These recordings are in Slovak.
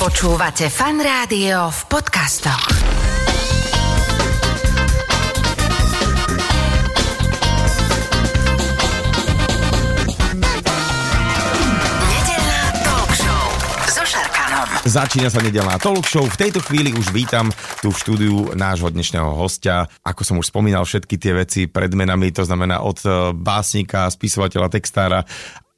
Počúvate fan rádio v podcastoch. Nedeľná talk show. Začína sa nedelná talk show. V tejto chvíli už vítam tu v štúdiu nášho dnešného hostia. Ako som už spomínal, všetky tie veci pred menami, to znamená od eh, básnika, spisovateľa, textára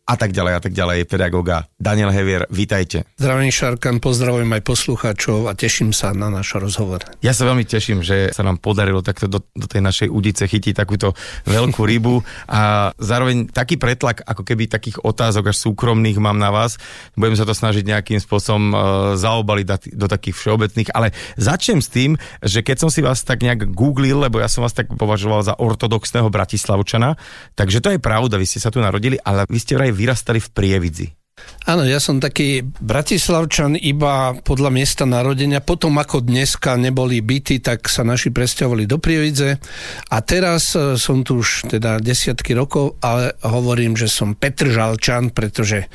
a tak ďalej a tak ďalej, pedagóga Daniel Hevier, vítajte. Zdravím Šarkan, pozdravujem aj poslucháčov a teším sa na náš rozhovor. Ja sa veľmi teším, že sa nám podarilo takto do, do tej našej udice chytiť takúto veľkú rybu a zároveň taký pretlak, ako keby takých otázok až súkromných mám na vás. Budem sa to snažiť nejakým spôsobom uh, zaobaliť do, do takých všeobecných, ale začnem s tým, že keď som si vás tak nejak googlil, lebo ja som vás tak považoval za ortodoxného bratislavčana, takže to je pravda, vy ste sa tu narodili, ale vy ste vraj vyrastali v Prievidzi. Áno, ja som taký bratislavčan iba podľa miesta narodenia. Potom ako dneska neboli byty, tak sa naši presťahovali do Prievidze. A teraz e, som tu už teda desiatky rokov, ale hovorím, že som Petržalčan, pretože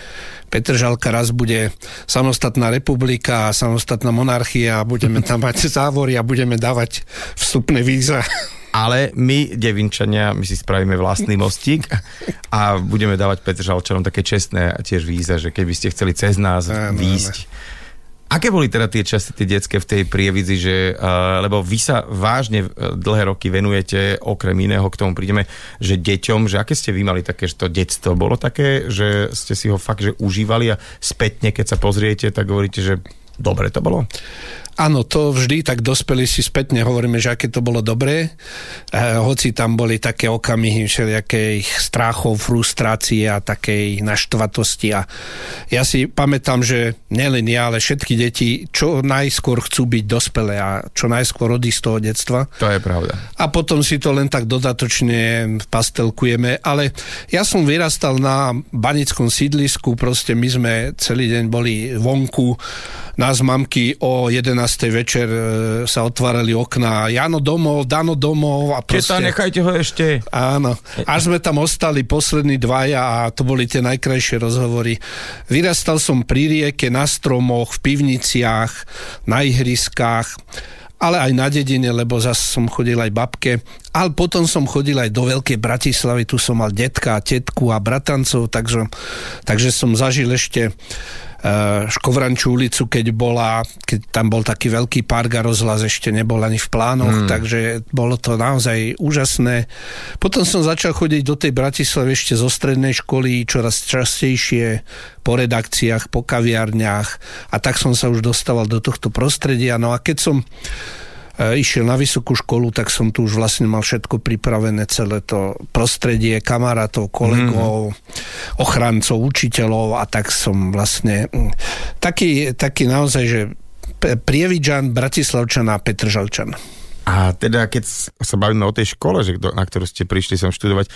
Petržalka raz bude samostatná republika a samostatná monarchia a budeme tam mať závory a budeme dávať vstupné víza. Ale my, Devinčania, my si spravíme vlastný mostík a budeme dávať Petržalčanom také čestné tiež víza, že keby ste chceli cez nás Áno, výjsť. Aké boli teda tie časy, tie detské v tej prievidzi, že, uh, lebo vy sa vážne uh, dlhé roky venujete, okrem iného k tomu prídeme, že deťom, že aké ste vy mali také, že to detstvo bolo také, že ste si ho fakt, že užívali a spätne, keď sa pozriete, tak hovoríte, že dobre to bolo? Áno, to vždy tak dospeli si spätne hovoríme, že aké to bolo dobré. E, hoci tam boli také okamihy všelijakých strachov, frustrácie a takej naštvatosti. A ja si pamätám, že nielen ja, ale všetky deti čo najskôr chcú byť dospelé a čo najskôr odísť z toho detstva. To je pravda. A potom si to len tak dodatočne pastelkujeme. Ale ja som vyrastal na banickom sídlisku, proste my sme celý deň boli vonku, nás mamky o 11. večer e, sa otvárali okná. Jano domov, Dano domov a Teta, proste... nechajte ho ešte. Áno. Až sme tam ostali poslední dvaja a to boli tie najkrajšie rozhovory. Vyrastal som pri rieke, na stromoch, v pivniciach, na ihriskách ale aj na dedine, lebo zase som chodil aj babke. Ale potom som chodil aj do Veľkej Bratislavy, tu som mal detka, tetku a bratancov, takže, takže som zažil ešte Škovrančú ulicu, keď bola, keď tam bol taký veľký park a rozhlas ešte nebol ani v plánoch, hmm. takže bolo to naozaj úžasné. Potom som začal chodiť do tej Bratislavy ešte zo strednej školy čoraz častejšie po redakciách, po kaviarniach a tak som sa už dostával do tohto prostredia. No a keď som išiel na vysokú školu, tak som tu už vlastne mal všetko pripravené, celé to prostredie, kamarátov, kolegov, mm. ochrancov, učiteľov a tak som vlastne mm, taký, taký naozaj, že Prievidžan, Bratislavčan a Petržalčan. A teda, keď sa bavíme o tej škole, že na ktorú ste prišli sem študovať,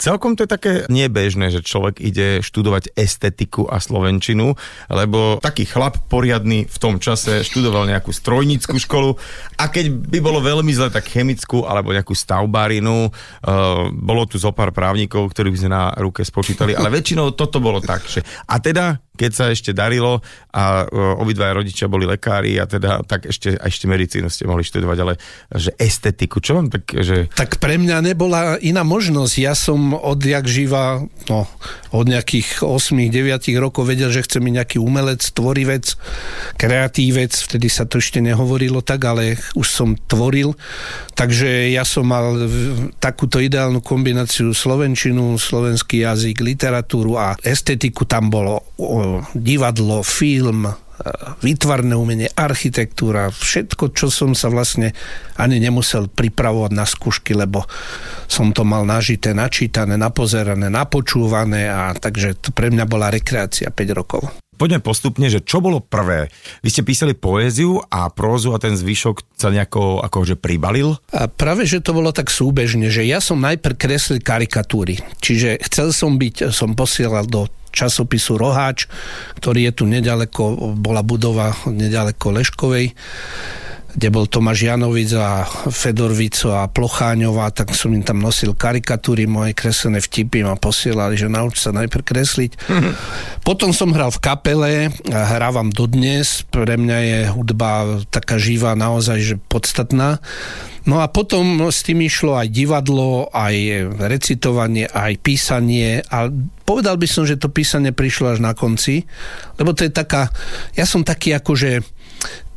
Celkom to je také nebežné, že človek ide študovať estetiku a slovenčinu, lebo taký chlap poriadny v tom čase študoval nejakú strojnickú školu a keď by bolo veľmi zle, tak chemickú alebo nejakú stavbárinu. Uh, bolo tu zo pár právnikov, ktorých sme na ruke spočítali, ale väčšinou toto bolo tak. Že, a teda keď sa ešte darilo a uh, obidvaja rodičia boli lekári a teda tak ešte, ešte medicínu ste mohli študovať, ale že estetiku, čo vám tak, že... Tak pre mňa nebola iná možnosť. Ja som odjak živa, no, od nejakých 8-9 rokov vedel, že chce mi nejaký umelec, tvorivec, kreatívec, vtedy sa to ešte nehovorilo tak, ale už som tvoril. Takže ja som mal takúto ideálnu kombináciu slovenčinu, slovenský jazyk, literatúru a estetiku. Tam bolo divadlo, film, e, výtvarné umenie, architektúra, všetko, čo som sa vlastne ani nemusel pripravovať na skúšky, lebo som to mal nažité, načítané, napozerané, napočúvané a takže to pre mňa bola rekreácia 5 rokov. Poďme postupne, že čo bolo prvé? Vy ste písali poéziu a prózu a ten zvyšok sa nejako akože pribalil? A práve, že to bolo tak súbežne, že ja som najprv kreslil karikatúry. Čiže chcel som byť, som posielal do časopisu Roháč, ktorý je tu nedaleko, bola budova nedaleko Leškovej. kde bol Tomáš Janovic a Fedor Vico a Plocháňová, tak som im tam nosil karikatúry, moje kreslené vtipy ma posielali, že nauč sa najprv kresliť. Potom som hral v kapele, a hrávam dodnes, pre mňa je hudba taká živá, naozaj, že podstatná. No a potom s tým išlo aj divadlo, aj recitovanie, aj písanie a povedal by som, že to písanie prišlo až na konci, lebo to je taká, ja som taký akože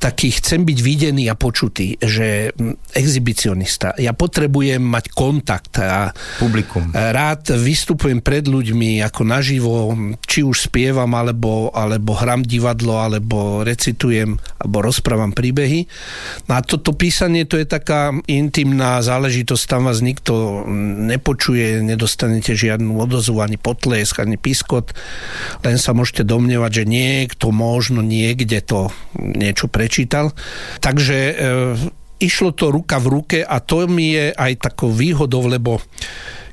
taký chcem byť videný a počutý, že exhibicionista. Ja potrebujem mať kontakt a Publikum. rád vystupujem pred ľuďmi ako naživo, či už spievam, alebo, alebo hram divadlo, alebo recitujem, alebo rozprávam príbehy. No a toto písanie, to je taká intimná záležitosť, tam vás nikto nepočuje, nedostanete žiadnu odozvu, ani potlesk, ani piskot, len sa môžete domnievať, že niekto možno niekde to niečo prečítal. Takže e, išlo to ruka v ruke a to mi je aj takou výhodou, lebo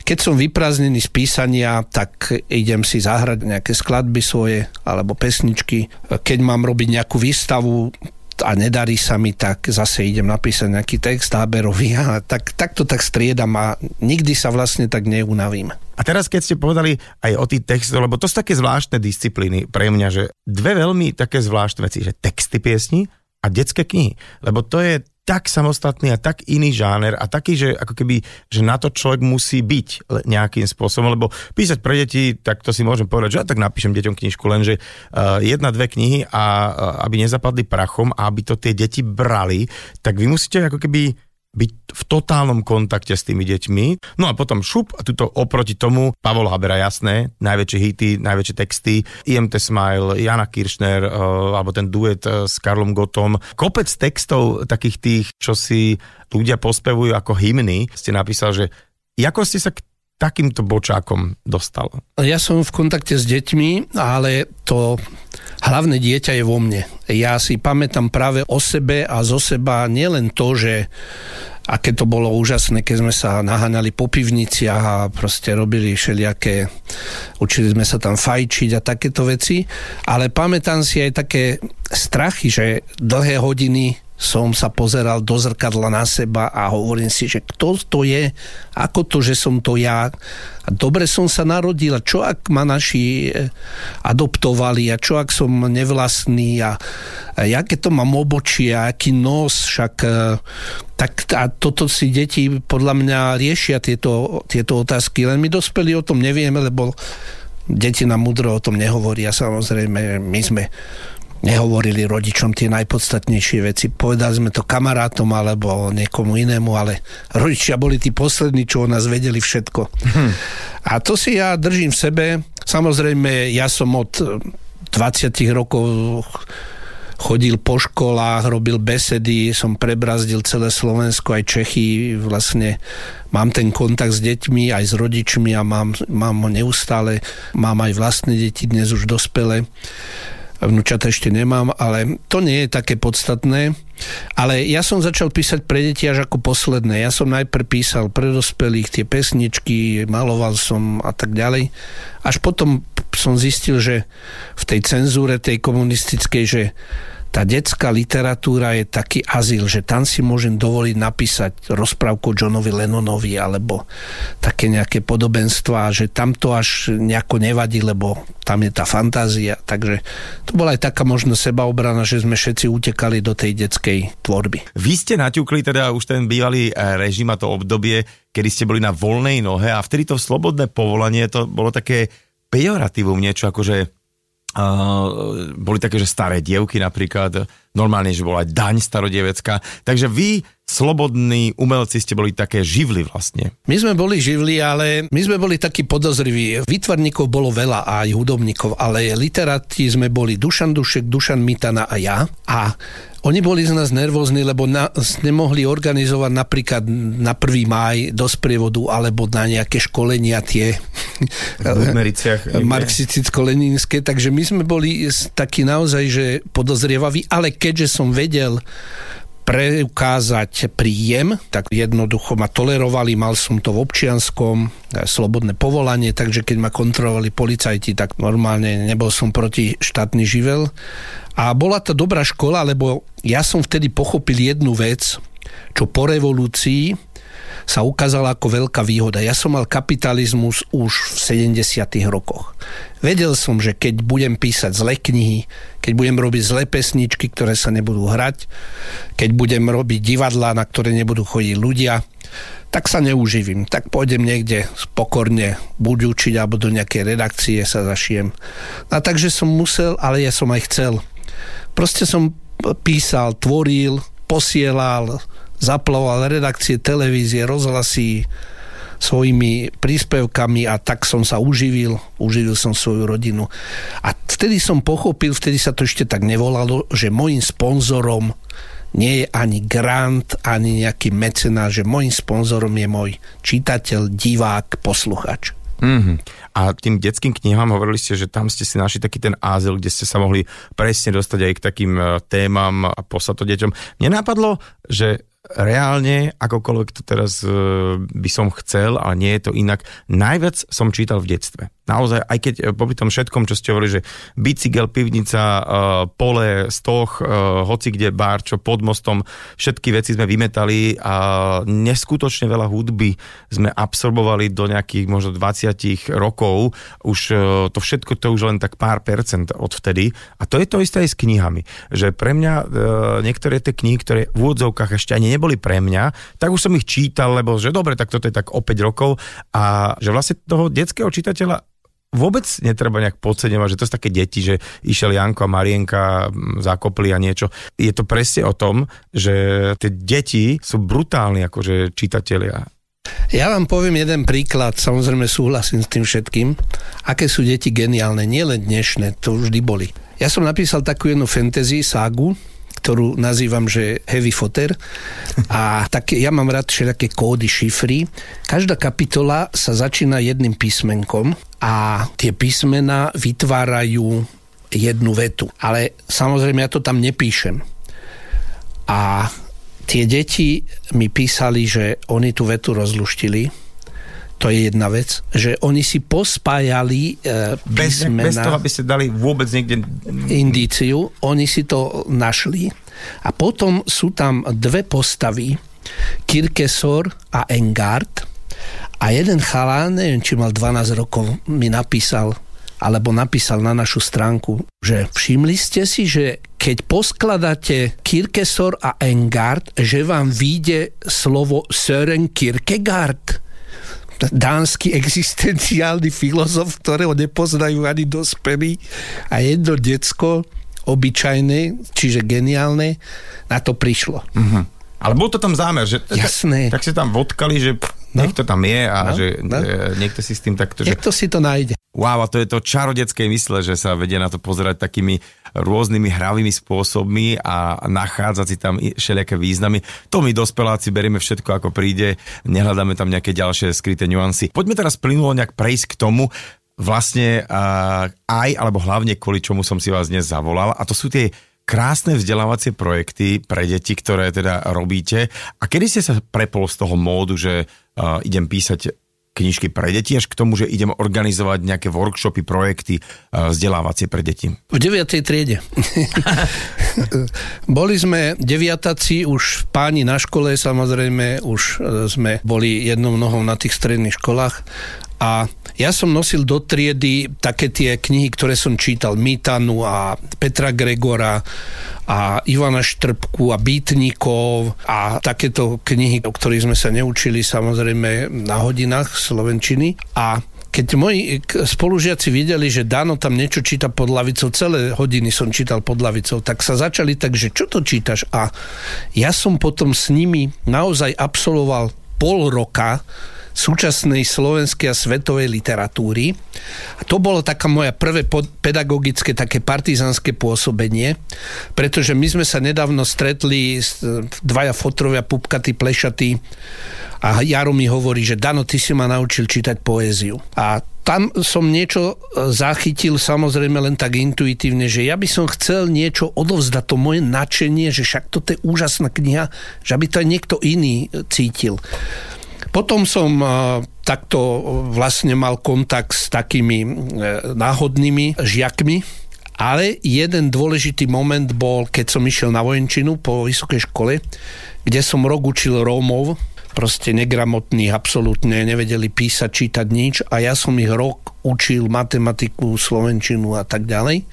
keď som vyprázdnený z písania, tak idem si zahrať nejaké skladby svoje alebo pesničky. Keď mám robiť nejakú výstavu, a nedarí sa mi, tak zase idem napísať nejaký text táberový a tak, tak to tak striedam a nikdy sa vlastne tak neunavím. A teraz, keď ste povedali aj o tých textoch, lebo to sú také zvláštne disciplíny pre mňa, že dve veľmi také zvláštne veci, že texty piesni a detské knihy. Lebo to je tak samostatný a tak iný žáner a taký, že ako keby, že na to človek musí byť nejakým spôsobom, lebo písať pre deti, tak to si môžem povedať, že ja tak napíšem deťom knižku, lenže uh, jedna, dve knihy a uh, aby nezapadli prachom a aby to tie deti brali, tak vy musíte ako keby byť v totálnom kontakte s tými deťmi. No a potom šup a tuto oproti tomu Pavol Habera, jasné, najväčšie hity, najväčšie texty, IMT Smile, Jana Kiršner, uh, alebo ten duet uh, s Karlom Gotom. Kopec textov takých tých, čo si ľudia pospevujú ako hymny, ste napísal, že ako ste sa k takýmto bočákom dostal? Ja som v kontakte s deťmi, ale to hlavné dieťa je vo mne. Ja si pamätám práve o sebe a zo seba nielen to, že aké to bolo úžasné, keď sme sa naháňali po pivniciach a proste robili všelijaké, učili sme sa tam fajčiť a takéto veci, ale pamätám si aj také strachy, že dlhé hodiny som sa pozeral do zrkadla na seba a hovorím si, že kto to je, ako to, že som to ja. A dobre som sa narodil, čo ak ma naši eh, adoptovali, a čo ak som nevlastný, a, a aké to mám obočie, a aký nos, však eh, tak a toto si deti podľa mňa riešia tieto, tieto otázky, len my dospeli o tom nevieme, lebo deti nám mudro o tom nehovoria. Samozrejme, my sme nehovorili rodičom tie najpodstatnejšie veci. Povedali sme to kamarátom alebo niekomu inému, ale rodičia boli tí poslední, čo o nás vedeli všetko. Hm. A to si ja držím v sebe. Samozrejme, ja som od 20 rokov chodil po školách, robil besedy, som prebrazdil celé Slovensko, aj Čechy, vlastne mám ten kontakt s deťmi, aj s rodičmi a mám, mám ho neustále, mám aj vlastné deti, dnes už dospelé vnúčata ešte nemám, ale to nie je také podstatné. Ale ja som začal písať pre deti až ako posledné. Ja som najprv písal pre dospelých tie pesničky, maloval som a tak ďalej. Až potom som zistil, že v tej cenzúre tej komunistickej, že tá detská literatúra je taký azyl, že tam si môžem dovoliť napísať rozprávku Johnovi Lennonovi alebo také nejaké podobenstva, že tam to až nejako nevadí, lebo tam je tá fantázia. Takže to bola aj taká možno sebaobrana, že sme všetci utekali do tej detskej tvorby. Vy ste naťukli teda už ten bývalý eh, režim a to obdobie, kedy ste boli na voľnej nohe a vtedy to slobodné povolanie, to bolo také pejoratívum, niečo ako, že Uh, boli také, že staré dievky napríklad, normálne, že bola aj daň starodievecká. Takže vy, slobodní umelci, ste boli také živli vlastne. My sme boli živli, ale my sme boli takí podozriví. Výtvarníkov bolo veľa aj hudobníkov, ale literáti sme boli Dušan Dušek, Dušan Mitana a ja. A oni boli z nás nervózni, lebo na, nemohli organizovať napríklad na 1. máj do sprievodu alebo na nejaké školenia tie marxisticko-leninské, takže my sme boli takí naozaj, že podozrievaví, ale keďže som vedel preukázať príjem, tak jednoducho ma tolerovali, mal som to v občianskom, slobodné povolanie, takže keď ma kontrolovali policajti, tak normálne nebol som proti štátny živel. A bola to dobrá škola, lebo ja som vtedy pochopil jednu vec, čo po revolúcii sa ukázala ako veľká výhoda. Ja som mal kapitalizmus už v 70. rokoch. Vedel som, že keď budem písať zlé knihy, keď budem robiť zlé pesničky, ktoré sa nebudú hrať, keď budem robiť divadlá, na ktoré nebudú chodiť ľudia, tak sa neuživím. Tak pôjdem niekde pokorne buď učiť, alebo do nejakej redakcie sa zašijem. A takže som musel, ale ja som aj chcel. Proste som písal, tvoril, posielal, zaplavoval redakcie televízie, rozhlasy svojimi príspevkami a tak som sa uživil, uživil som svoju rodinu. A vtedy som pochopil, vtedy sa to ešte tak nevolalo, že môjim sponzorom nie je ani grant, ani nejaký mecenár, že môjim sponzorom je môj čitateľ, divák, posluchač. Mm-hmm. A tým detským knihám hovorili ste, že tam ste si našli taký ten ázel, kde ste sa mohli presne dostať aj k takým e, témam a poslať to deťom. Mne napadlo, že reálne, akokoľvek to teraz e, by som chcel, ale nie je to inak, najviac som čítal v detstve naozaj, aj keď eh, popri tom všetkom, čo ste hovorili, že bicykel, pivnica, uh, pole, stoch, uh, hoci kde bar, čo pod mostom, všetky veci sme vymetali a neskutočne veľa hudby sme absorbovali do nejakých možno 20 rokov. Už to všetko, to už len tak pár percent od vtedy. A to je to isté aj s knihami. Že pre mňa niektoré tie knihy, ktoré v úvodzovkách ešte ani neboli pre mňa, tak už som ich čítal, lebo že dobre, tak toto je tak o 5 rokov a že vlastne toho detského čitateľa vôbec netreba nejak podceňovať, že to sú také deti, že išiel Janko a Marienka, zakopli a niečo. Je to presne o tom, že tie deti sú brutálni akože čitatelia. Ja vám poviem jeden príklad, samozrejme súhlasím s tým všetkým, aké sú deti geniálne, nielen dnešné, to vždy boli. Ja som napísal takú jednu fantasy ságu, ktorú nazývam, že heavy footer. A tak ja mám rád všetké kódy, šifry. Každá kapitola sa začína jedným písmenkom a tie písmena vytvárajú jednu vetu. Ale samozrejme ja to tam nepíšem. A tie deti mi písali, že oni tú vetu rozluštili to je jedna vec, že oni si pospájali e, písmena... Bez, bez toho, aby ste dali vôbec niekde... Indíciu, oni si to našli. A potom sú tam dve postavy, Kirkesor a Engard. A jeden chalán, neviem, či mal 12 rokov, mi napísal alebo napísal na našu stránku, že všimli ste si, že keď poskladáte Kirkesor a Engard, že vám vyjde slovo Søren Kierkegaard dánsky existenciálny filozof, ktorého nepoznajú ani dospelí a jedno decko obyčajné, čiže geniálne, na to prišlo. Uh-huh. Ale bol to tam zámer, že Jasné. tak si tam vodkali, že no. niekto tam je a no. že no. niekto si s tým takto... Že... Niekto si to nájde. Wow, a to je to čarodecké mysle, že sa vedie na to pozerať takými rôznymi hravými spôsobmi a nachádzať si tam všelijaké významy. To my dospeláci berieme všetko ako príde, nehľadáme tam nejaké ďalšie skryté nuancy. Poďme teraz plynulo nejak prejsť k tomu, vlastne aj, alebo hlavne kvôli čomu som si vás dnes zavolal, a to sú tie krásne vzdelávacie projekty pre deti, ktoré teda robíte. A kedy ste sa prepol z toho módu, že uh, idem písať knižky pre deti, až k tomu, že idem organizovať nejaké workshopy, projekty uh, vzdelávacie pre deti? V 9. triede. boli sme deviataci už páni na škole, samozrejme, už e, sme boli jednou nohou na tých stredných školách a ja som nosil do triedy také tie knihy, ktoré som čítal, Mítanu a Petra Gregora a Ivana Štrbku a Býtnikov a takéto knihy, o ktorých sme sa neučili samozrejme na hodinách slovenčiny. A keď moji spolužiaci videli, že Dano tam niečo číta pod lavicou, celé hodiny som čítal pod lavicou, tak sa začali tak, že čo to čítaš? A ja som potom s nimi naozaj absolvoval pol roka súčasnej slovenskej a svetovej literatúry. A to bolo taká moja prvé pedagogické, také partizanské pôsobenie, pretože my sme sa nedávno stretli dvaja fotrovia, pupkaty, plešaty a Jaro mi hovorí, že Dano, ty si ma naučil čítať poéziu. A tam som niečo e, zachytil samozrejme len tak intuitívne, že ja by som chcel niečo odovzdať, to moje nadšenie, že však toto je úžasná kniha, že aby to aj niekto iný e, cítil. Potom som e, takto vlastne mal kontakt s takými náhodnými žiakmi, ale jeden dôležitý moment bol, keď som išiel na vojenčinu po vysokej škole, kde som rok učil Rómov, proste negramotní, absolútne nevedeli písať, čítať nič a ja som ich rok učil matematiku, slovenčinu a tak ďalej.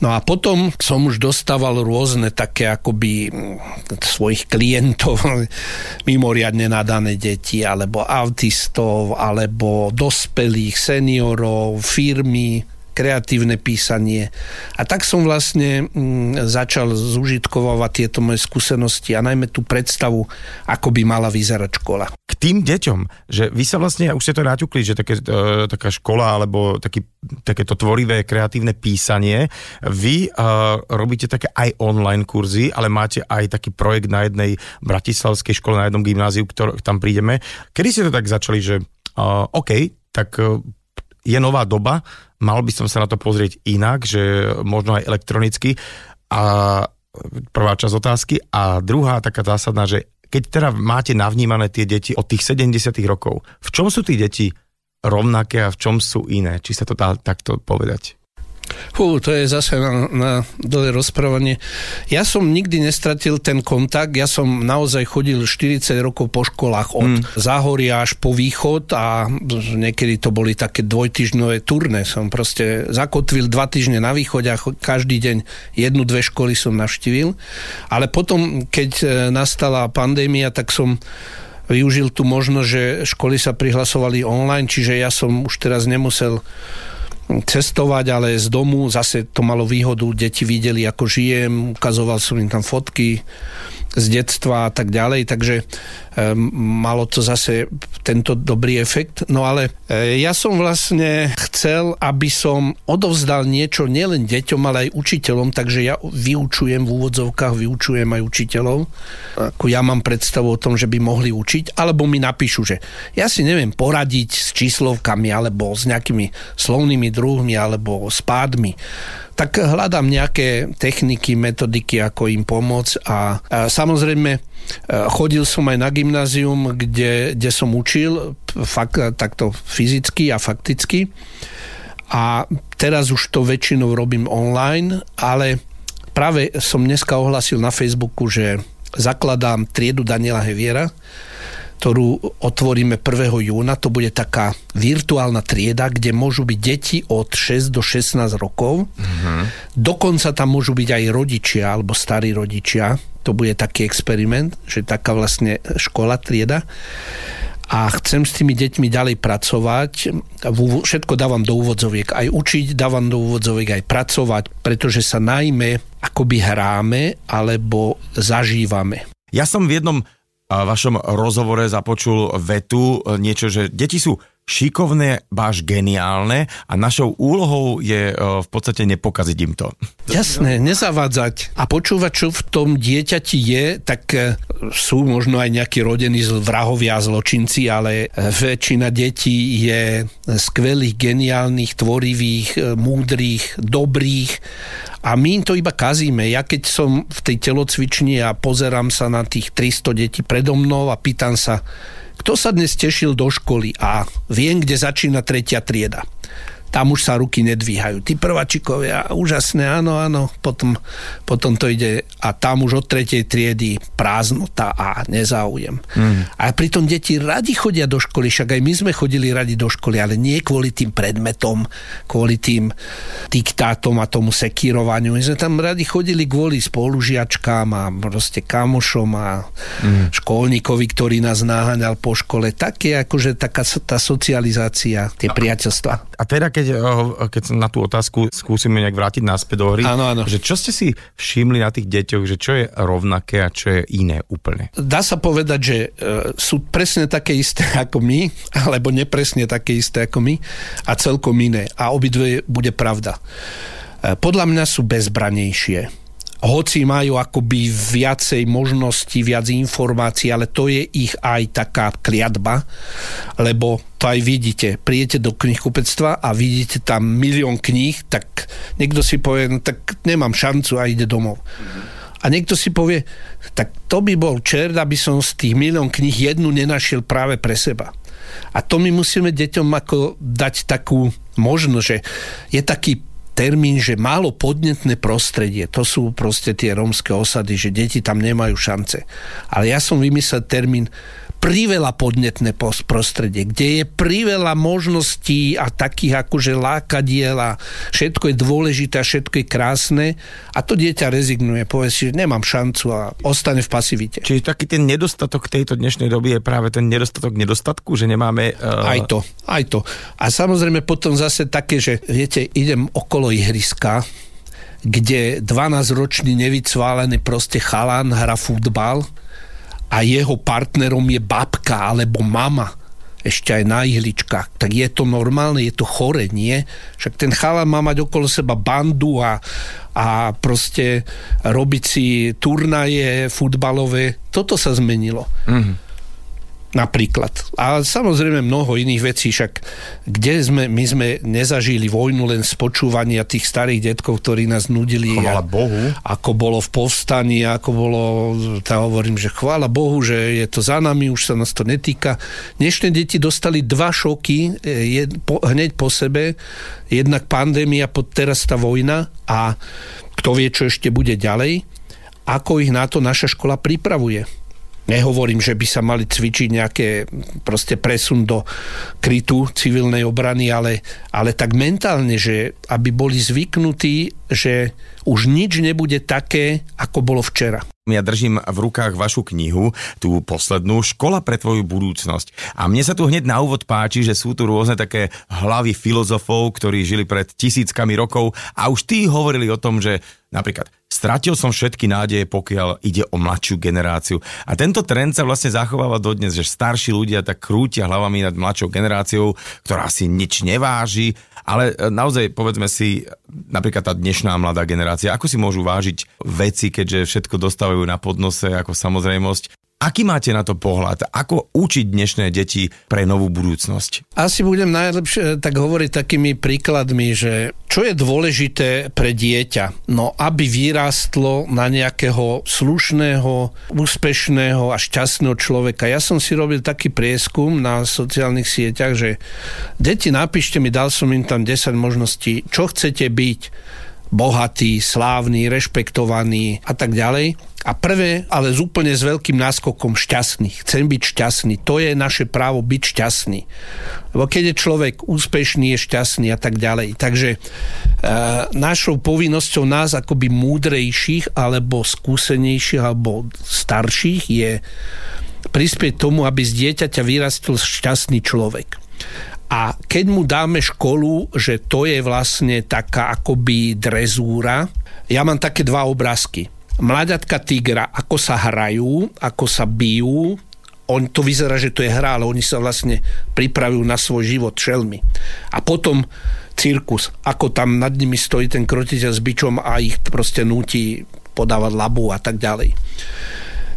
No a potom som už dostával rôzne také akoby mm, svojich klientov, mimoriadne nadané deti, alebo autistov, alebo dospelých, seniorov, firmy, kreatívne písanie. A tak som vlastne mm, začal zužitkovať tieto moje skúsenosti a najmä tú predstavu, ako by mala vyzerať škola. Tým deťom, že vy sa vlastne, už ste to naťukli, že také, e, taká škola alebo taký, takéto tvorivé kreatívne písanie, vy e, robíte také aj online kurzy, ale máte aj taký projekt na jednej bratislavskej škole, na jednom gymnáziu, ktorý tam prídeme. Kedy ste to tak začali, že uh, OK, tak uh, je nová doba, mal by som sa na to pozrieť inak, že možno aj elektronicky. A prvá časť otázky. A druhá taká zásadná, že keď teda máte navnímané tie deti od tých 70 rokov, v čom sú tí deti rovnaké a v čom sú iné? Či sa to dá takto povedať? Fú, to je zase na, na dlhé rozprávanie. Ja som nikdy nestratil ten kontakt, ja som naozaj chodil 40 rokov po školách od mm. Záhoria až po východ a niekedy to boli také dvojtyžňové turné. Som proste zakotvil dva týždne na východe a každý deň jednu, dve školy som navštívil. Ale potom, keď e, nastala pandémia, tak som využil tu možnosť, že školy sa prihlasovali online, čiže ja som už teraz nemusel cestovať, ale z domu zase to malo výhodu, deti videli, ako žijem, ukazoval som im tam fotky z detstva a tak ďalej, takže malo to zase tento dobrý efekt. No ale e, ja som vlastne chcel, aby som odovzdal niečo nielen deťom, ale aj učiteľom, takže ja vyučujem v úvodzovkách, vyučujem aj učiteľov. Ako ja mám predstavu o tom, že by mohli učiť, alebo mi napíšu, že ja si neviem poradiť s číslovkami, alebo s nejakými slovnými druhmi, alebo s pádmi tak hľadám nejaké techniky, metodiky, ako im pomôcť a, a samozrejme chodil som aj na gymnázium, kde, kde som učil fakt, takto fyzicky a fakticky. A teraz už to väčšinou robím online, ale práve som dneska ohlasil na Facebooku, že zakladám triedu Daniela Heviera, ktorú otvoríme 1. júna. To bude taká virtuálna trieda, kde môžu byť deti od 6 do 16 rokov. Mm-hmm. Dokonca tam môžu byť aj rodičia alebo starí rodičia. To bude taký experiment, že taká vlastne škola, trieda a chcem s tými deťmi ďalej pracovať. Všetko dávam do úvodzoviek. Aj učiť dávam do úvodzoviek, aj pracovať, pretože sa najmä akoby hráme alebo zažívame. Ja som v jednom vašom rozhovore započul vetu e, niečo, že deti sú šikovné, báš geniálne a našou úlohou je e, v podstate nepokaziť im to. Jasné, nezavádzať a počúvať, čo v tom dieťati je, tak e, sú možno aj nejakí rodení vrahovia zločinci, ale väčšina detí je skvelých, geniálnych, tvorivých, múdrych, dobrých a my im to iba kazíme. Ja keď som v tej telocvični a pozerám sa na tých 300 detí predo mnou a pýtam sa, kto sa dnes tešil do školy a viem, kde začína tretia trieda tam už sa ruky nedvíhajú. Tí prvačikovia, úžasné, áno, áno, potom, potom to ide a tam už od tretej triedy prázdnota a nezáujem. Mm. A pritom deti radi chodia do školy, však aj my sme chodili radi do školy, ale nie kvôli tým predmetom, kvôli tým diktátom a tomu sekírovaniu. My sme tam radi chodili kvôli spolužiačkám a proste kamošom a mm. školníkovi, ktorý nás náhaňal po škole. Také akože taká tá socializácia, tie priateľstva. A teda, keď keď, eh, keď na tú otázku skúsime nejak vrátiť naspäť do hry, áno, áno. že čo ste si všimli na tých deťoch, že čo je rovnaké a čo je iné úplne? Dá sa povedať, že eh, sú presne také isté ako my, alebo nepresne také isté ako my a celkom iné. A obidve bude pravda. Eh, podľa mňa sú bezbranejšie hoci majú akoby viacej možností, viac informácií, ale to je ich aj taká kliatba, lebo to aj vidíte, príjete do knihkupectva a vidíte tam milión kníh, tak niekto si povie, no tak nemám šancu a ide domov. A niekto si povie, tak to by bol čert, aby som z tých milión kníh jednu nenašiel práve pre seba. A to my musíme deťom ako dať takú možnosť, že je taký termín, že málo podnetné prostredie, to sú proste tie rómske osady, že deti tam nemajú šance. Ale ja som vymyslel termín priveľa podnetné prostredie, kde je priveľa možností a takých akože lákadiel a všetko je dôležité a všetko je krásne a to dieťa rezignuje, povie si, že nemám šancu a ostane v pasivite. Čiže taký ten nedostatok tejto dnešnej doby je práve ten nedostatok nedostatku, že nemáme... Uh... Aj to, aj to. A samozrejme potom zase také, že viete, idem okolo ihriska, kde 12-ročný nevycválený proste chalán hra futbal a jeho partnerom je babka alebo mama, ešte aj na ihličkách, tak je to normálne, je to chore, nie? Však ten chalan má mať okolo seba bandu a, a proste robiť si turnaje futbalové. Toto sa zmenilo. Mm-hmm napríklad. A samozrejme mnoho iných vecí, však kde sme, my sme nezažili vojnu len z počúvania tých starých detkov, ktorí nás nudili. Chvála Bohu. Ako bolo v povstaní, ako bolo, tá hovorím, že chvála Bohu, že je to za nami, už sa nás to netýka. Dnešné deti dostali dva šoky e, jed, po, hneď po sebe. Jednak pandémia, teraz tá vojna a kto vie, čo ešte bude ďalej. Ako ich na to naša škola pripravuje Nehovorím, že by sa mali cvičiť nejaké proste presun do krytu civilnej obrany, ale, ale tak mentálne, že aby boli zvyknutí, že už nič nebude také, ako bolo včera. Ja držím v rukách vašu knihu, tú poslednú, Škola pre tvoju budúcnosť. A mne sa tu hneď na úvod páči, že sú tu rôzne také hlavy filozofov, ktorí žili pred tisíckami rokov a už tí hovorili o tom, že napríklad stratil som všetky nádeje, pokiaľ ide o mladšiu generáciu. A tento trend sa vlastne zachováva dodnes, že starší ľudia tak krútia hlavami nad mladšou generáciou, ktorá si nič neváži, ale e, naozaj povedzme si, napríklad tá dnešná mladá generácia, ako si môžu vážiť veci, keďže všetko dostávajú na podnose ako samozrejmosť. Aký máte na to pohľad? Ako učiť dnešné deti pre novú budúcnosť? Asi budem najlepšie tak hovoriť takými príkladmi, že čo je dôležité pre dieťa? No, aby vyrástlo na nejakého slušného, úspešného a šťastného človeka. Ja som si robil taký prieskum na sociálnych sieťach, že deti napíšte mi, dal som im tam 10 možností, čo chcete byť bohatý, slávny, rešpektovaný a tak ďalej. A prvé, ale s úplne s veľkým náskokom šťastný. Chcem byť šťastný. To je naše právo byť šťastný. Lebo keď je človek úspešný, je šťastný a tak ďalej. Takže e, našou povinnosťou nás akoby múdrejších alebo skúsenejších alebo starších je prispieť tomu, aby z dieťaťa vyrastol šťastný človek. A keď mu dáme školu, že to je vlastne taká akoby drezúra, ja mám také dva obrázky. Mladatka tigra, ako sa hrajú, ako sa bijú, on to vyzerá, že to je hra, ale oni sa vlastne pripravujú na svoj život šelmy. A potom cirkus, ako tam nad nimi stojí ten krotiteľ s bičom a ich proste núti podávať labu a tak ďalej.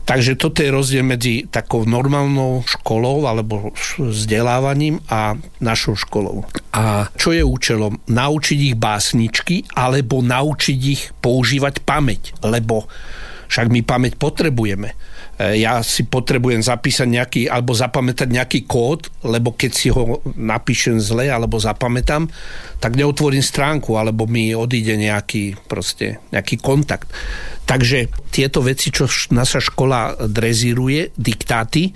Takže toto je rozdiel medzi takou normálnou školou alebo vzdelávaním a našou školou. A čo je účelom? Naučiť ich básničky alebo naučiť ich používať pamäť, lebo však my pamäť potrebujeme. E, ja si potrebujem zapísať nejaký, alebo zapamätať nejaký kód, lebo keď si ho napíšem zle alebo zapamätám, tak neotvorím stránku, alebo mi odíde nejaký, proste, nejaký kontakt. Takže tieto veci, čo naša škola drezíruje, diktáty,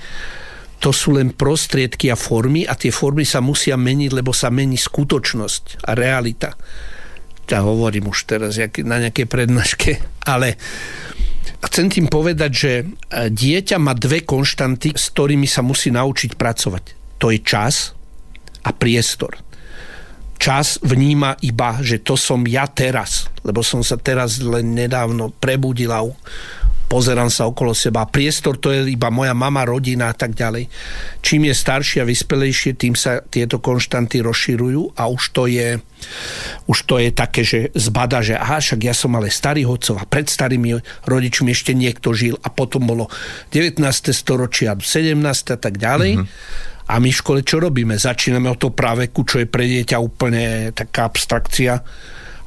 to sú len prostriedky a formy a tie formy sa musia meniť, lebo sa mení skutočnosť a realita. Ja hovorím už teraz na nejakej prednáške, ale chcem tým povedať, že e, dieťa má dve konštanty, s ktorými sa musí naučiť pracovať. To je čas a priestor čas vníma iba, že to som ja teraz, lebo som sa teraz len nedávno prebudil a pozerám sa okolo seba. Priestor to je iba moja mama, rodina a tak ďalej. Čím je staršie a vyspelejšie, tým sa tieto konštanty rozširujú a už to je, už to je také, že zbada, že aha, však ja som ale starý hodcov a pred starými rodičmi ešte niekto žil a potom bolo 19. storočia, 17. a tak ďalej. Mm-hmm. A my v škole čo robíme? Začíname od toho práveku, čo je pre dieťa úplne taká abstrakcia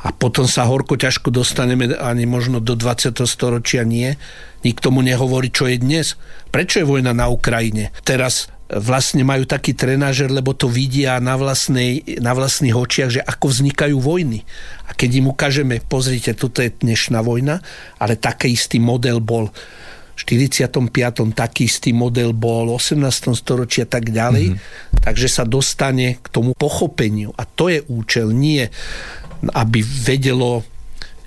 a potom sa horko ťažko dostaneme ani možno do 20. storočia nie. Nikto mu nehovorí, čo je dnes. Prečo je vojna na Ukrajine? Teraz vlastne majú taký trenážer, lebo to vidia na, vlastnej, na vlastných očiach, že ako vznikajú vojny. A keď im ukážeme, pozrite, toto je dnešná vojna, ale taký istý model bol 45. taký istý model bol, 18. storočia tak ďalej, mm-hmm. takže sa dostane k tomu pochopeniu. A to je účel, nie aby vedelo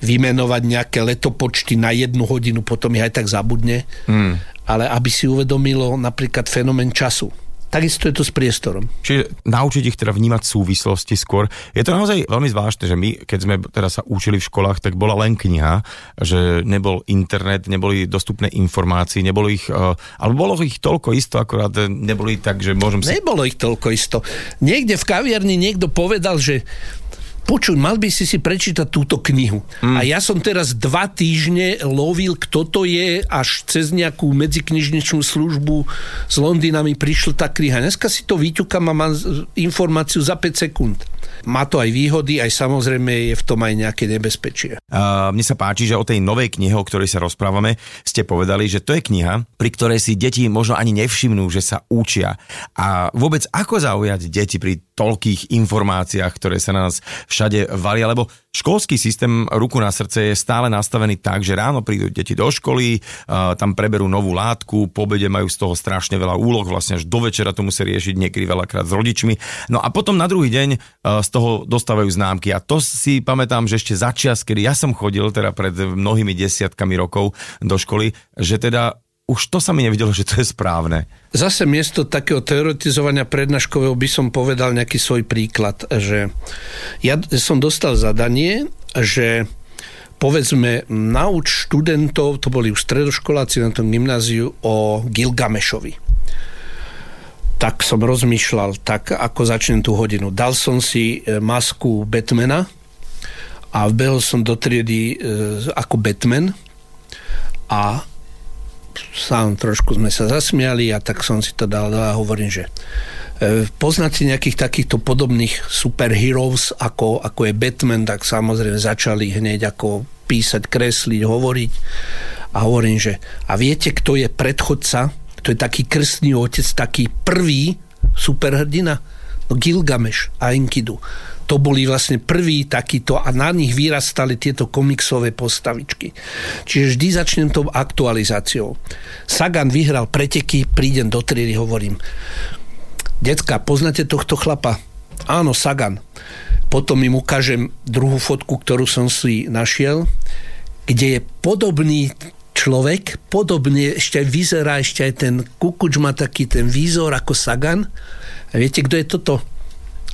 vymenovať nejaké letopočty na jednu hodinu, potom ich aj tak zabudne, mm. ale aby si uvedomilo napríklad fenomén času. Takisto je to s priestorom. Čiže naučiť ich teda vnímať súvislosti skôr. Je to naozaj veľmi zvláštne, že my, keď sme teda sa učili v školách, tak bola len kniha, že nebol internet, neboli dostupné informácie, nebolo ich, eh, alebo bolo ich toľko isto, akorát neboli tak, že môžem si... Nebolo ich toľko isto. Niekde v kaviarni niekto povedal, že počuj, mal by si si prečítať túto knihu. Mm. A ja som teraz dva týždne lovil, kto to je, až cez nejakú medziknižničnú službu s Londýnami prišla tá kniha. Dneska si to vyťukam a mám informáciu za 5 sekúnd. Má to aj výhody, aj samozrejme je v tom aj nejaké nebezpečie. Uh, mne sa páči, že o tej novej knihe, o ktorej sa rozprávame, ste povedali, že to je kniha, pri ktorej si deti možno ani nevšimnú, že sa učia. A vôbec ako zaujať deti pri toľkých informáciách, ktoré sa na nás všade valia, lebo školský systém ruku na srdce je stále nastavený tak, že ráno prídu deti do školy, tam preberú novú látku, po obede majú z toho strašne veľa úloh, vlastne až do večera to musia riešiť niekedy veľakrát s rodičmi. No a potom na druhý deň z toho dostávajú známky. A to si pamätám, že ešte začias, kedy ja som chodil teda pred mnohými desiatkami rokov do školy, že teda už to sa mi nevidelo, že to je správne. Zase miesto takého teoretizovania prednáškového by som povedal nejaký svoj príklad, že ja som dostal zadanie, že povedzme, nauč študentov, to boli už stredoškoláci na tom gymnáziu, o Gilgamešovi. Tak som rozmýšľal, tak ako začnem tú hodinu. Dal som si e, masku Batmana a vbehol som do triedy e, ako Batman a sám trošku sme sa zasmiali a tak som si to dal a hovorím, že e, poznáte nejakých takýchto podobných superheroes, ako, ako je Batman, tak samozrejme začali hneď ako písať, kresliť, hovoriť a hovorím, že a viete, kto je predchodca? To je taký krstný otec, taký prvý superhrdina? No Gilgameš a Enkidu to boli vlastne prví takíto a na nich vyrastali tieto komiksové postavičky. Čiže vždy začnem tou aktualizáciou. Sagan vyhral preteky, prídem do triedy, hovorím, decka, poznáte tohto chlapa? Áno, Sagan. Potom im ukážem druhú fotku, ktorú som si našiel, kde je podobný človek, podobne ešte aj vyzerá, ešte aj ten Kukuč má taký ten výzor ako Sagan. A viete, kto je toto?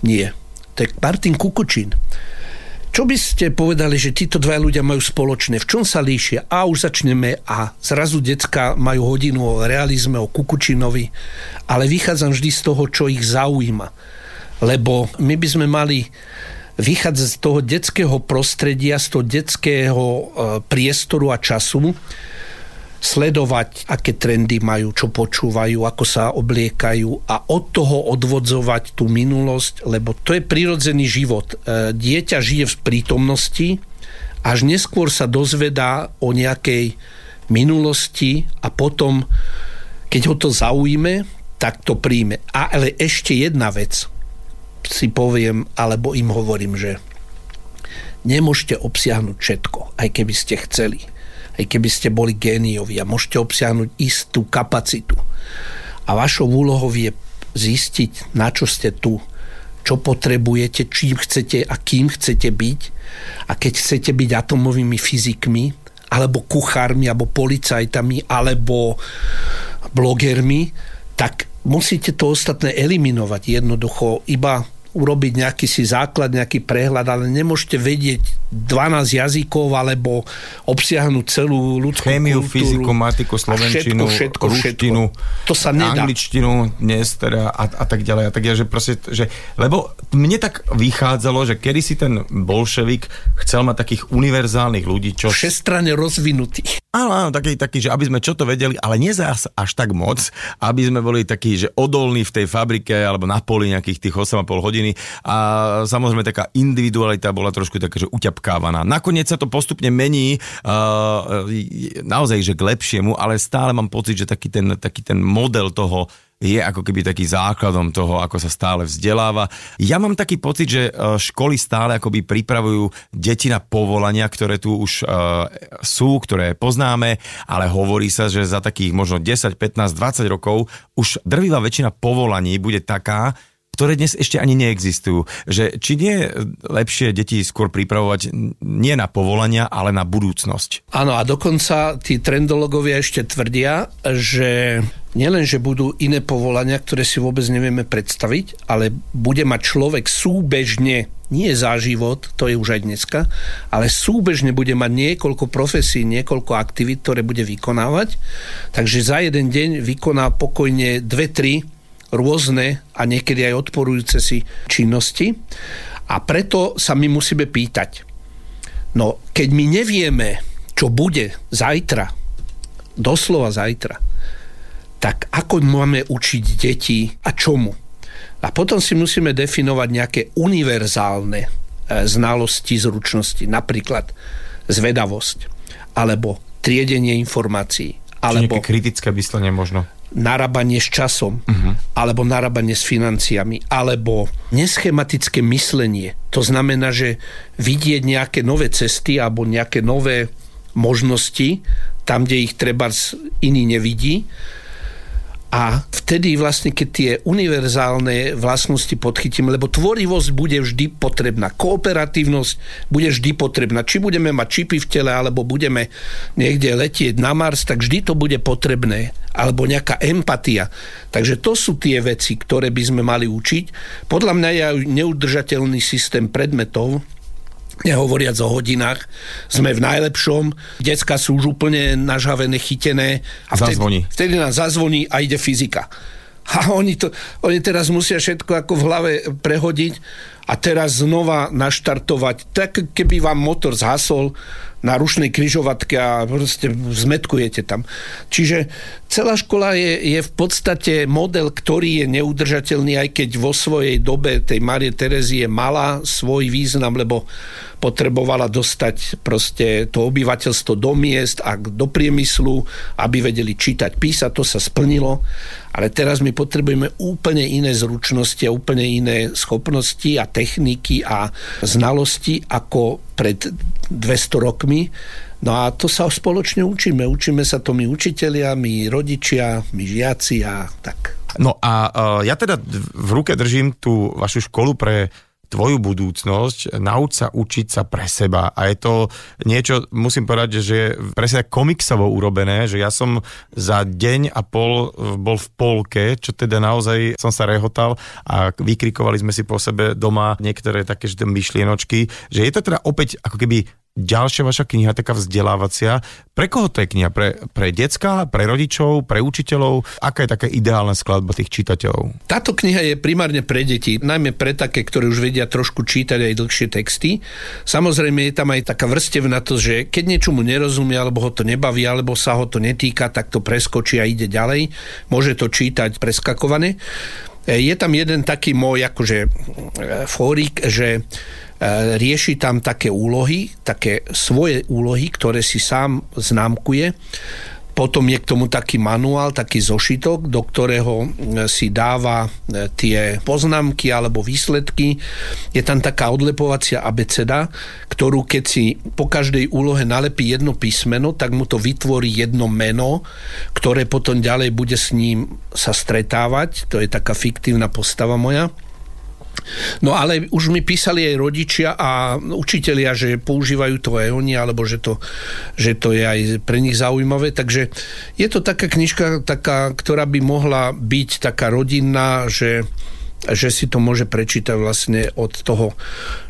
Nie to je Martin Kukučín. Čo by ste povedali, že títo dva ľudia majú spoločné? V čom sa líšia? A už začneme a zrazu decka majú hodinu o realizme, o Kukučinovi, ale vychádzam vždy z toho, čo ich zaujíma. Lebo my by sme mali vychádzať z toho detského prostredia, z toho detského e, priestoru a času, sledovať, aké trendy majú, čo počúvajú, ako sa obliekajú a od toho odvodzovať tú minulosť, lebo to je prirodzený život. E, dieťa žije v prítomnosti, až neskôr sa dozvedá o nejakej minulosti a potom, keď ho to zaujíme, tak to príjme. A ale ešte jedna vec si poviem, alebo im hovorím, že nemôžete obsiahnuť všetko, aj keby ste chceli aj keby ste boli géniovi a môžete obsiahnuť istú kapacitu. A vašou úlohou je zistiť, na čo ste tu, čo potrebujete, čím chcete a kým chcete byť. A keď chcete byť atomovými fyzikmi, alebo kuchármi, alebo policajtami, alebo blogermi, tak musíte to ostatné eliminovať. Jednoducho iba urobiť nejaký si základ, nejaký prehľad, ale nemôžete vedieť 12 jazykov alebo obsiahnuť celú ľudskú Chémiu, kultúru. fyziku, matiku, slovenčinu, všetko, všetko, ruštinu, všetko. To sa nedá. angličtinu dnes teda a, a tak ďalej a tak ďalej, že proste, že, lebo mne tak vychádzalo, že kedy si ten bolševik chcel mať takých univerzálnych ľudí, čo... Všestranne rozvinutý. Áno, áno, taký, taký, že aby sme čo to vedeli, ale nie zás až tak moc, aby sme boli takí, že odolní v tej fabrike alebo na poli nejakých tých 8,5 hodiny a samozrejme taká individualita bola trošku taká, že uťapkávaná. Nakoniec sa to postupne mení uh, naozaj, že k lepšiemu, ale stále mám pocit, že taký ten, taký ten model toho je ako keby taký základom toho, ako sa stále vzdeláva. Ja mám taký pocit, že e, školy stále akoby pripravujú deti na povolania, ktoré tu už uh, sú, ktoré poznáme, ale hovorí sa, že za takých možno 10, 15, 20 rokov už drvivá väčšina povolaní bude taká, ktoré dnes ešte ani neexistujú. Že, či nie je lepšie deti skôr pripravovať nie na povolania, ale na budúcnosť? Áno, a dokonca tí trendologovia ešte tvrdia, že nielen, že budú iné povolania, ktoré si vôbec nevieme predstaviť, ale bude mať človek súbežne nie za život, to je už aj dneska, ale súbežne bude mať niekoľko profesí, niekoľko aktivít, ktoré bude vykonávať. Takže za jeden deň vykoná pokojne dve, tri rôzne a niekedy aj odporujúce si činnosti. A preto sa my musíme pýtať, no keď my nevieme, čo bude zajtra, doslova zajtra, tak ako máme učiť deti a čomu? A potom si musíme definovať nejaké univerzálne e, znalosti, zručnosti, napríklad zvedavosť, alebo triedenie informácií, alebo... Či kritické myslenie možno narábanie s časom, uh-huh. alebo narábanie s financiami, alebo neschematické myslenie. To znamená, že vidieť nejaké nové cesty alebo nejaké nové možnosti, tam, kde ich treba iný nevidí a vtedy vlastne, keď tie univerzálne vlastnosti podchytíme, lebo tvorivosť bude vždy potrebná, kooperatívnosť bude vždy potrebná. Či budeme mať čipy v tele, alebo budeme niekde letieť na Mars, tak vždy to bude potrebné. Alebo nejaká empatia. Takže to sú tie veci, ktoré by sme mali učiť. Podľa mňa je neudržateľný systém predmetov, nehovoriac o hodinách, sme v najlepšom, decka sú už úplne nažhavené, chytené a vtedy, zazvoní. vtedy nám zazvoní a ide fyzika. A oni, to, oni teraz musia všetko ako v hlave prehodiť a teraz znova naštartovať. Tak keby vám motor zhasol na rušnej kryžovatke a proste zmetkujete tam. Čiže celá škola je, je v podstate model, ktorý je neudržateľný, aj keď vo svojej dobe tej Marie Terezie mala svoj význam, lebo potrebovala dostať proste to obyvateľstvo do miest a do priemyslu, aby vedeli čítať, písať, to sa splnilo. Ale teraz my potrebujeme úplne iné zručnosti a úplne iné schopnosti a techniky a znalosti ako pred 200 rokmi. No a to sa spoločne učíme. Učíme sa to my učitelia, my rodičia, my žiaci a tak. No a uh, ja teda v ruke držím tú vašu školu pre tvoju budúcnosť, nauč sa učiť sa pre seba. A je to niečo, musím povedať, že je presne komiksovo urobené, že ja som za deň a pol bol v polke, čo teda naozaj som sa rehotal a vykrikovali sme si po sebe doma niektoré také myšlienočky, že je to teda opäť ako keby ďalšia vaša kniha, taká vzdelávacia. Pre koho to je kniha? Pre, pre decka, pre rodičov, pre učiteľov? Aká je taká ideálna skladba tých čitateľov? Táto kniha je primárne pre deti, najmä pre také, ktoré už vedia trošku čítať aj dlhšie texty. Samozrejme je tam aj taká vrstevna to, že keď niečomu nerozumie, alebo ho to nebaví, alebo sa ho to netýka, tak to preskočí a ide ďalej. Môže to čítať preskakované. Je tam jeden taký môj akože e, fórik, že E, rieši tam také úlohy, také svoje úlohy, ktoré si sám známkuje. Potom je k tomu taký manuál, taký zošitok, do ktorého e, si dáva e, tie poznámky alebo výsledky. Je tam taká odlepovacia abeceda, ktorú keď si po každej úlohe nalepí jedno písmeno, tak mu to vytvorí jedno meno, ktoré potom ďalej bude s ním sa stretávať. To je taká fiktívna postava moja. No ale už mi písali aj rodičia a učitelia, že používajú to aj oni, alebo že to, že to je aj pre nich zaujímavé. Takže je to taká knižka, taká, ktorá by mohla byť taká rodinná, že že si to môže prečítať vlastne od toho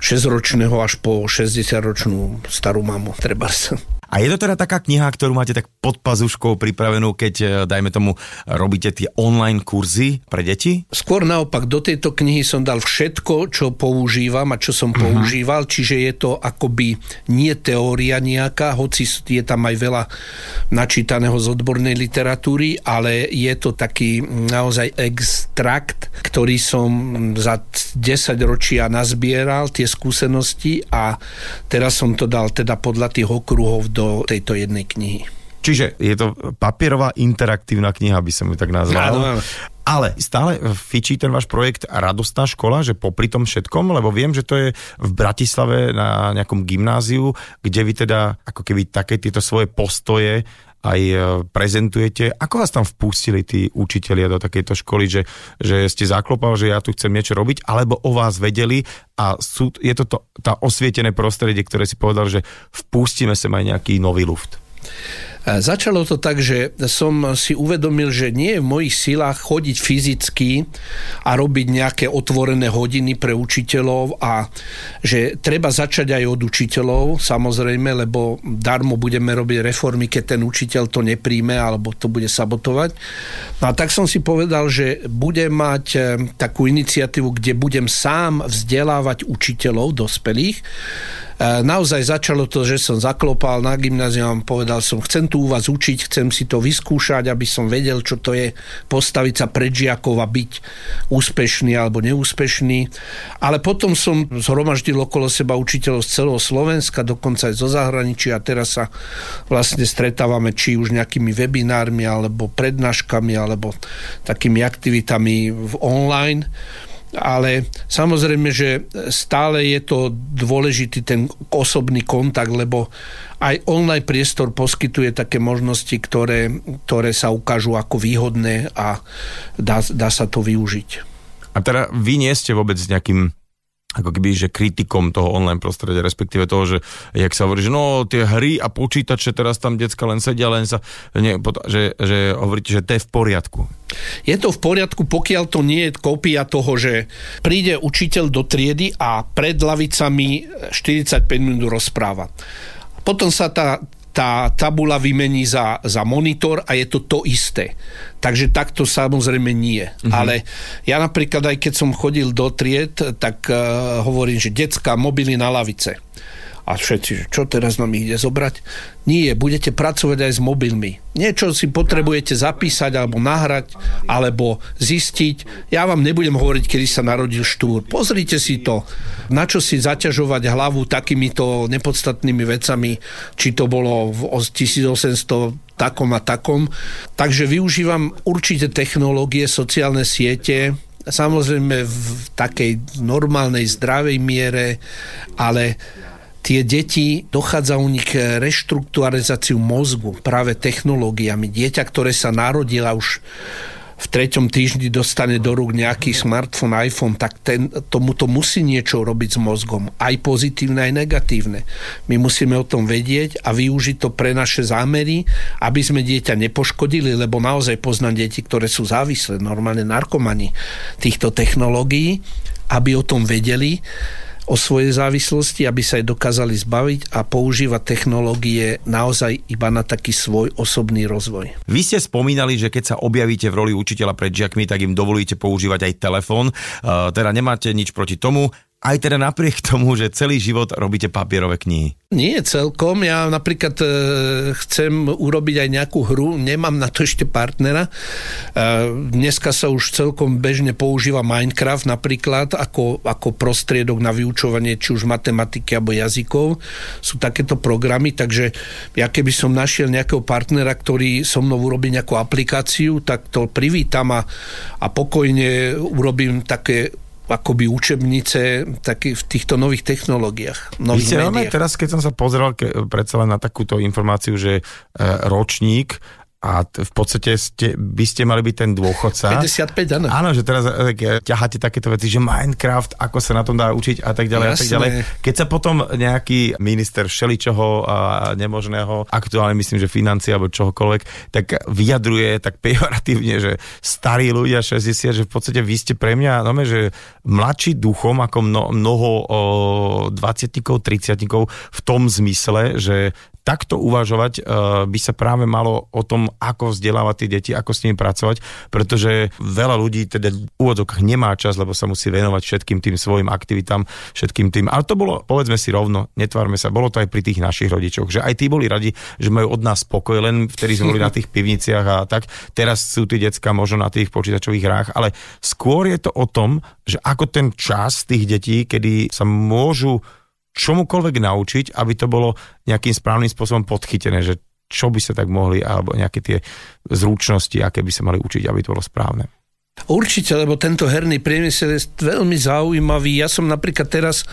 6-ročného až po 60-ročnú starú mamu, treba sa. A je to teda taká kniha, ktorú máte tak pod pazuškou pripravenú, keď, e, dajme tomu, robíte tie online kurzy pre deti? Skôr naopak, do tejto knihy som dal všetko, čo používam a čo som uh-huh. používal, čiže je to akoby nie teória nejaká, hoci je tam aj veľa načítaného z odbornej literatúry, ale je to taký naozaj extrakt, ktorý som za 10 ročia nazbieral, tie skúsenosti a teraz som to dal teda podľa tých okruhov do tejto jednej knihy. Čiže je to papierová interaktívna kniha, by som ju tak nazval. Áno, áno. Ale stále fičí ten váš projekt Radostná škola, že popri tom všetkom, lebo viem, že to je v Bratislave na nejakom gymnáziu, kde vy teda ako keby také tieto svoje postoje aj e, prezentujete. Ako vás tam vpustili tí učitelia do takejto školy, že, že ste zaklopal, že ja tu chcem niečo robiť, alebo o vás vedeli a sú, je to, to tá osvietené prostredie, ktoré si povedal, že vpustíme sem aj nejaký nový luft. Začalo to tak, že som si uvedomil, že nie je v mojich silách chodiť fyzicky a robiť nejaké otvorené hodiny pre učiteľov a že treba začať aj od učiteľov, samozrejme, lebo darmo budeme robiť reformy, keď ten učiteľ to nepríjme alebo to bude sabotovať. No a tak som si povedal, že budem mať eh, takú iniciatívu, kde budem sám vzdelávať učiteľov dospelých, E, naozaj začalo to, že som zaklopal na gymnázium, povedal som, chcem tu u vás učiť, chcem si to vyskúšať, aby som vedel, čo to je postaviť sa pred žiakov a byť úspešný alebo neúspešný. Ale potom som zhromaždil okolo seba učiteľov z celého Slovenska, dokonca aj zo zahraničia a teraz sa vlastne stretávame či už nejakými webinármi alebo prednáškami alebo takými aktivitami v online ale samozrejme, že stále je to dôležitý ten osobný kontakt, lebo aj online priestor poskytuje také možnosti, ktoré, ktoré sa ukážu ako výhodné a dá, dá sa to využiť. A teda vy nie ste vôbec nejakým ako keby, že kritikom toho online prostredia, respektíve toho, že jak sa hovorí, že no tie hry a počítače, teraz tam decka len sedia, len sa, nie, že, že hovoríte, že to je v poriadku. Je to v poriadku, pokiaľ to nie je kópia toho, že príde učiteľ do triedy a pred lavicami 45 minút rozpráva. Potom sa tá tá tabula vymení za, za monitor a je to to isté. Takže takto samozrejme nie. Mm-hmm. Ale ja napríklad aj keď som chodil do tried, tak uh, hovorím, že detská mobily na lavice a všetci, čo teraz nám ide zobrať? Nie, budete pracovať aj s mobilmi. Niečo si potrebujete zapísať alebo nahrať, alebo zistiť. Ja vám nebudem hovoriť, kedy sa narodil Štúr. Pozrite si to. Na čo si zaťažovať hlavu takýmito nepodstatnými vecami, či to bolo v 1800 takom a takom. Takže využívam určite technológie, sociálne siete, samozrejme v takej normálnej, zdravej miere, ale tie deti, dochádza u nich reštrukturalizáciu mozgu práve technológiami. Dieťa, ktoré sa narodila už v treťom týždni dostane do rúk nejaký smartfón, iPhone, tak ten, tomu to musí niečo robiť s mozgom. Aj pozitívne, aj negatívne. My musíme o tom vedieť a využiť to pre naše zámery, aby sme dieťa nepoškodili, lebo naozaj poznám deti, ktoré sú závislé, normálne narkomani týchto technológií, aby o tom vedeli o svojej závislosti, aby sa jej dokázali zbaviť a používať technológie naozaj iba na taký svoj osobný rozvoj. Vy ste spomínali, že keď sa objavíte v roli učiteľa pred žiakmi, tak im dovolíte používať aj telefón. Uh, teda nemáte nič proti tomu aj teda napriek tomu, že celý život robíte papierové knihy? Nie celkom. Ja napríklad e, chcem urobiť aj nejakú hru, nemám na to ešte partnera. E, dneska sa už celkom bežne používa Minecraft napríklad ako, ako prostriedok na vyučovanie či už matematiky alebo jazykov. Sú takéto programy, takže ja keby som našiel nejakého partnera, ktorý so mnou urobí nejakú aplikáciu, tak to privítam a, a pokojne urobím také akoby učebnice taký, v týchto nových technológiách. Nových Vy ste teraz, keď som sa pozrel ke, predsa len na takúto informáciu, že e, ročník a t- v podstate ste, by ste mali byť ten dôchodca. 55, áno. Áno, že teraz e, ťaháte takéto veci, že Minecraft, ako sa na tom dá učiť a tak ďalej a tak Jasné. ďalej. Keď sa potom nejaký minister všeličoho a nemožného, aktuálne myslím, že financie alebo čohokoľvek, tak vyjadruje tak pejoratívne, že starí ľudia 60, že v podstate vy ste pre mňa, no že mladší duchom ako mno, mnoho o, 20 30 v tom zmysle, že takto uvažovať uh, by sa práve malo o tom, ako vzdelávať tie deti, ako s nimi pracovať, pretože veľa ľudí teda v úvodzokách nemá čas, lebo sa musí venovať všetkým tým svojim aktivitám, všetkým tým. Ale to bolo, povedzme si rovno, netvárme sa, bolo to aj pri tých našich rodičoch, že aj tí boli radi, že majú od nás pokoj, len vtedy sme boli na tých pivniciach a tak. Teraz sú tí decka možno na tých počítačových hrách, ale skôr je to o tom, že ako ten čas tých detí, kedy sa môžu čomukoľvek naučiť, aby to bolo nejakým správnym spôsobom podchytené, že čo by sa tak mohli, alebo nejaké tie zručnosti, aké by sa mali učiť, aby to bolo správne. Určite, lebo tento herný priemysel je veľmi zaujímavý. Ja som napríklad teraz,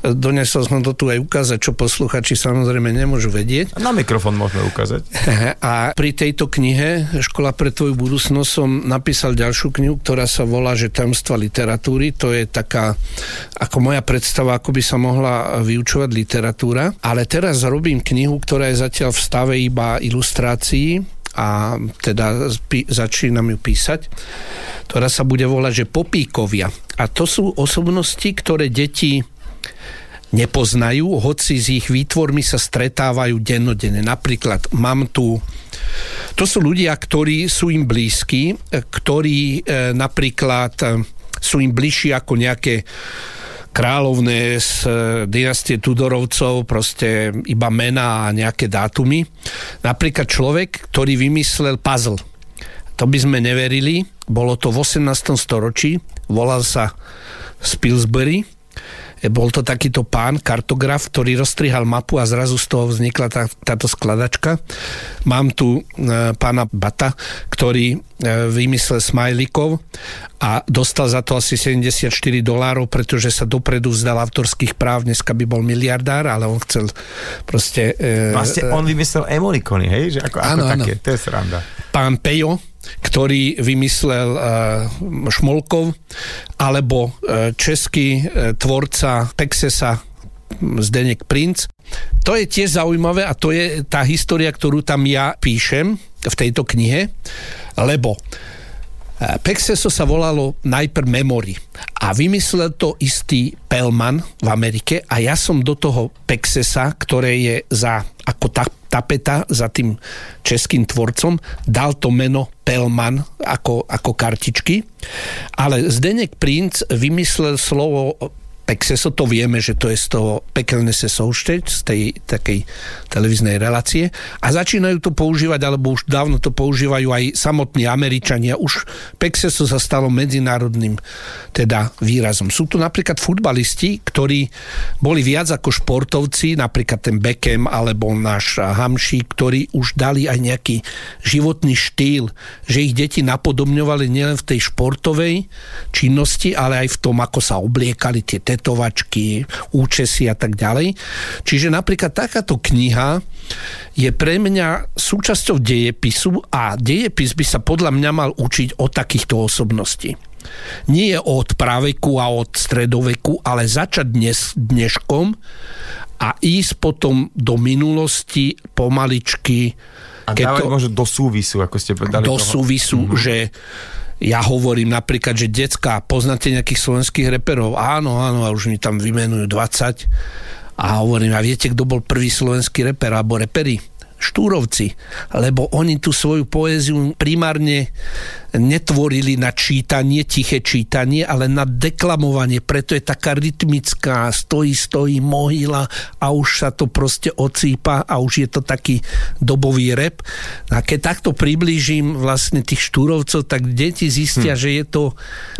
e, donesol som to tu aj ukázať, čo posluchači samozrejme nemôžu vedieť. Na mikrofón môžeme ukázať. A pri tejto knihe Škola pre tvoju budúcnosť som napísal ďalšiu knihu, ktorá sa volá, že Tajomstva literatúry. To je taká, ako moja predstava, ako by sa mohla vyučovať literatúra. Ale teraz robím knihu, ktorá je zatiaľ v stave iba ilustrácií a teda začínam ju písať, ktorá sa bude volať, že Popíkovia. A to sú osobnosti, ktoré deti nepoznajú, hoci s ich výtvormi sa stretávajú dennodenne. Napríklad mám tu to sú ľudia, ktorí sú im blízki, ktorí e, napríklad e, sú im bližší ako nejaké kráľovné z e, dynastie Tudorovcov, proste iba mená a nejaké dátumy. Napríklad človek, ktorý vymyslel puzzle. To by sme neverili. Bolo to v 18. storočí. Volal sa Spilsbury. E, Bol to takýto pán, kartograf, ktorý rozstrihal mapu a zrazu z toho vznikla tá, táto skladačka. Mám tu e, pána Bata, ktorý e, vymyslel smajlikov a dostal za to asi 74 dolárov, pretože sa dopredu vzdal autorských práv. Dneska by bol miliardár, ale on chcel proste... E, Vlastne on vymyslel emolikony, hej? Že ako, ako Áno, áno. také, to je sranda. pán Pejo, ktorý vymyslel uh, Šmolkov, alebo uh, český uh, tvorca Pexesa Zdenek Princ. To je tiež zaujímavé a to je tá história, ktorú tam ja píšem v tejto knihe, lebo eh, Pexeso sa volalo najprv Memory. A vymyslel to istý Pelman v Amerike a ja som do toho Pexesa, ktoré je za, ako ta, tapeta za tým českým tvorcom, dal to meno Pelman ako, ako kartičky, ale Zdenek Princ vymyslel slovo Pexeso, to vieme, že to je z toho pekelné se soušteť, z tej takej televíznej relácie a začínajú to používať, alebo už dávno to používajú aj samotní Američania. Už Pexeso sa stalo medzinárodným teda výrazom. Sú tu napríklad futbalisti, ktorí boli viac ako športovci, napríklad ten Beckham alebo náš Hamší, ktorí už dali aj nejaký životný štýl, že ich deti napodobňovali nielen v tej športovej činnosti, ale aj v tom, ako sa obliekali tie tetovačky, účesy a tak ďalej. Čiže napríklad takáto kniha je pre mňa súčasťou dejepisu a dejepis by sa podľa mňa mal učiť od takýchto osobností. Nie od praveku a od stredoveku, ale začať dnes, dneškom a ísť potom do minulosti pomaličky. A dávať možno do súvisu, ako ste povedali. do toho. súvisu, mm-hmm. že ja hovorím napríklad, že decka, poznáte nejakých slovenských reperov? Áno, áno, a už mi tam vymenujú 20. A hovorím, a viete, kto bol prvý slovenský reper alebo reperi? Štúrovci, lebo oni tú svoju poéziu primárne netvorili na čítanie, tiché čítanie, ale na deklamovanie. Preto je taká rytmická, stojí, stojí mohyla a už sa to proste ocípa a už je to taký dobový rep. A keď takto priblížim vlastne tých štúrovcov, tak deti zistia, hm. že je to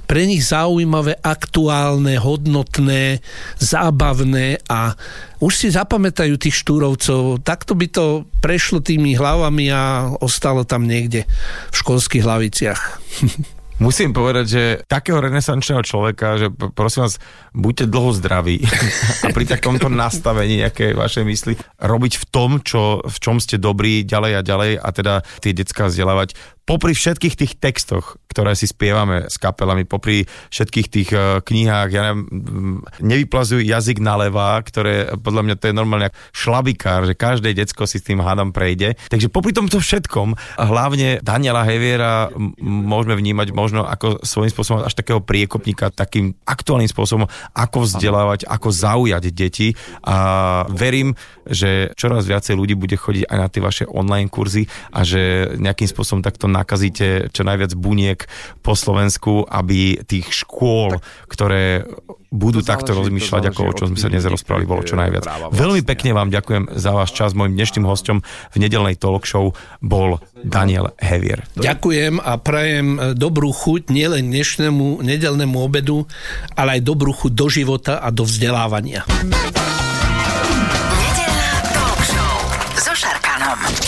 pre nich zaujímavé, aktuálne, hodnotné, zábavné a už si zapamätajú tých štúrovcov. Takto by to prešlo tými hlavami a ostalo tam niekde v školských hlaviciach. Musím povedať, že takého renesančného človeka, že prosím vás, buďte dlho zdraví a pri takomto nastavení, aké vaše mysli, robiť v tom, čo, v čom ste dobrí ďalej a ďalej a teda tie decka vzdelávať popri všetkých tých textoch, ktoré si spievame s kapelami, popri všetkých tých uh, knihách, ja neviem, nevyplazujú jazyk na levá, ktoré podľa mňa to je normálne šlabikár, že každé decko si s tým hádam prejde. Takže popri tomto všetkom, hlavne Daniela Heviera môžeme vnímať možno ako svojím spôsobom až takého priekopníka, takým aktuálnym spôsobom, ako vzdelávať, ako zaujať deti a verím, že čoraz viacej ľudí bude chodiť aj na tie vaše online kurzy a že nejakým spôsobom takto nakazíte čo najviac buniek po Slovensku, aby tých škôl, ktoré budú to takto záleží, rozmýšľať, ako o čom sme sa dnes rozprávali, bolo čo najviac. Vlastne. Veľmi pekne vám ďakujem za váš čas. Mojím dnešným hostom v nedelnej talk show bol Daniel Hevier. Ďakujem a prajem dobrú chuť nielen dnešnému nedelnému obedu, ale aj dobrú chuť do života a do vzdelávania.